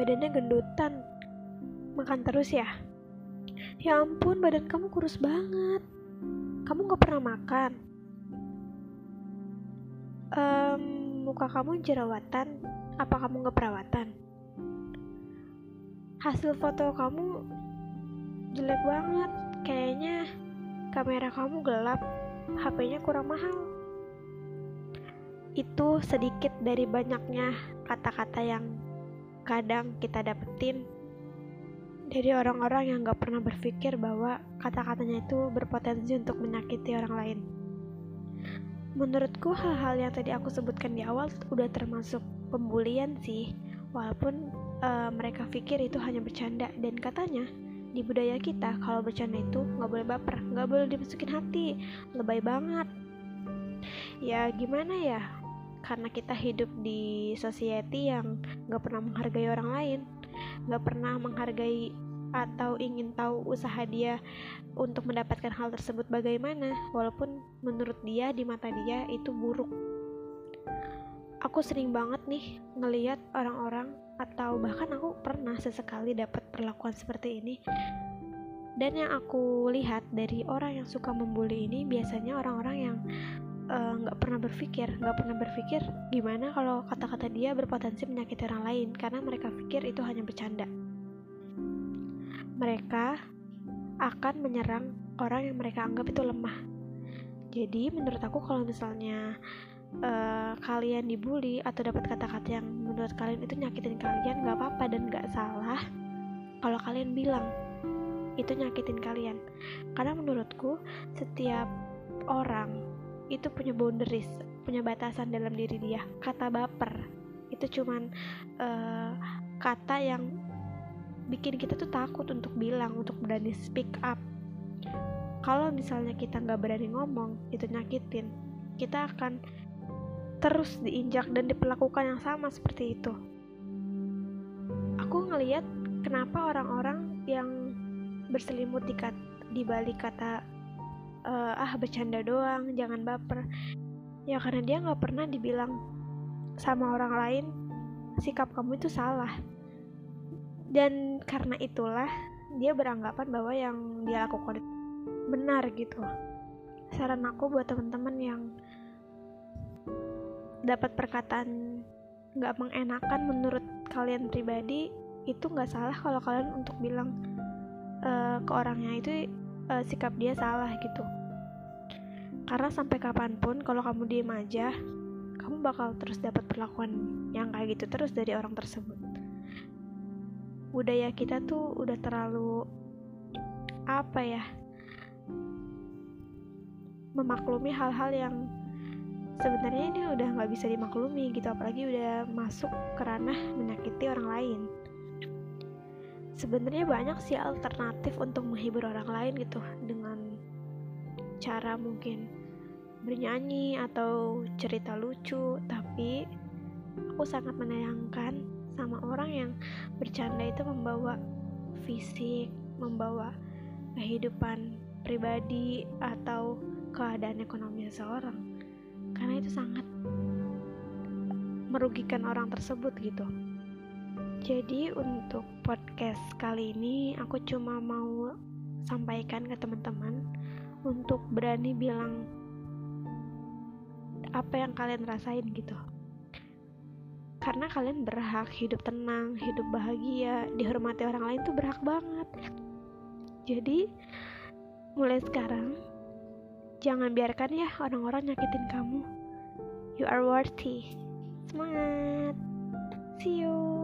badannya gendutan. Makan terus ya? Ya ampun, badan kamu kurus banget. Kamu gak pernah makan. Um, muka kamu jerawatan. Apa kamu gak perawatan? Hasil foto kamu jelek banget. Kayaknya kamera kamu gelap. HP-nya kurang mahal. Itu sedikit dari banyaknya kata-kata yang kadang kita dapetin dari orang-orang yang gak pernah berpikir bahwa kata-katanya itu berpotensi untuk menyakiti orang lain. Menurutku hal-hal yang tadi aku sebutkan di awal udah termasuk pembulian sih, walaupun uh, mereka pikir itu hanya bercanda dan katanya di budaya kita kalau bercanda itu nggak boleh baper, nggak boleh dimasukin hati, lebay banget. Ya gimana ya, karena kita hidup di society yang nggak pernah menghargai orang lain nggak pernah menghargai atau ingin tahu usaha dia untuk mendapatkan hal tersebut bagaimana walaupun menurut dia di mata dia itu buruk. Aku sering banget nih ngeliat orang-orang atau bahkan aku pernah sesekali dapat perlakuan seperti ini. Dan yang aku lihat dari orang yang suka membuli ini biasanya orang-orang yang nggak pernah berpikir nggak pernah berpikir gimana kalau kata-kata dia berpotensi menyakiti orang lain karena mereka pikir itu hanya bercanda mereka akan menyerang orang yang mereka anggap itu lemah. Jadi menurut aku kalau misalnya uh, kalian dibully atau dapat kata-kata yang menurut kalian itu nyakitin kalian nggak apa-apa dan nggak salah kalau kalian bilang itu nyakitin kalian. Karena menurutku setiap orang itu punya boundaries, punya batasan dalam diri dia. Kata baper itu cuman uh, kata yang bikin kita tuh takut untuk bilang untuk berani speak up. Kalau misalnya kita nggak berani ngomong itu nyakitin. Kita akan terus diinjak dan diperlakukan yang sama seperti itu. Aku ngeliat kenapa orang-orang yang berselimut di, di balik kata uh, ah bercanda doang jangan baper. Ya karena dia nggak pernah dibilang sama orang lain sikap kamu itu salah. Dan karena itulah dia beranggapan bahwa yang dia lakukan benar gitu. Saran aku buat teman-teman yang dapat perkataan nggak mengenakan menurut kalian pribadi itu nggak salah kalau kalian untuk bilang uh, ke orangnya itu uh, sikap dia salah gitu. Karena sampai kapan pun kalau kamu diem aja kamu bakal terus dapat perlakuan yang kayak gitu terus dari orang tersebut. Budaya kita tuh udah terlalu apa ya memaklumi hal-hal yang sebenarnya ini udah nggak bisa dimaklumi gitu. Apalagi udah masuk ke ranah menyakiti orang lain sebenarnya banyak sih alternatif untuk menghibur orang lain gitu dengan cara mungkin bernyanyi atau cerita lucu tapi aku sangat menyayangkan sama orang yang bercanda itu membawa fisik, membawa kehidupan pribadi atau keadaan ekonomi seseorang. Karena itu sangat merugikan orang tersebut gitu. Jadi untuk podcast kali ini aku cuma mau sampaikan ke teman-teman untuk berani bilang apa yang kalian rasain gitu karena kalian berhak hidup tenang, hidup bahagia, dihormati orang lain tuh berhak banget. Jadi, mulai sekarang, jangan biarkan ya orang-orang nyakitin kamu. You are worthy. Semangat. See you.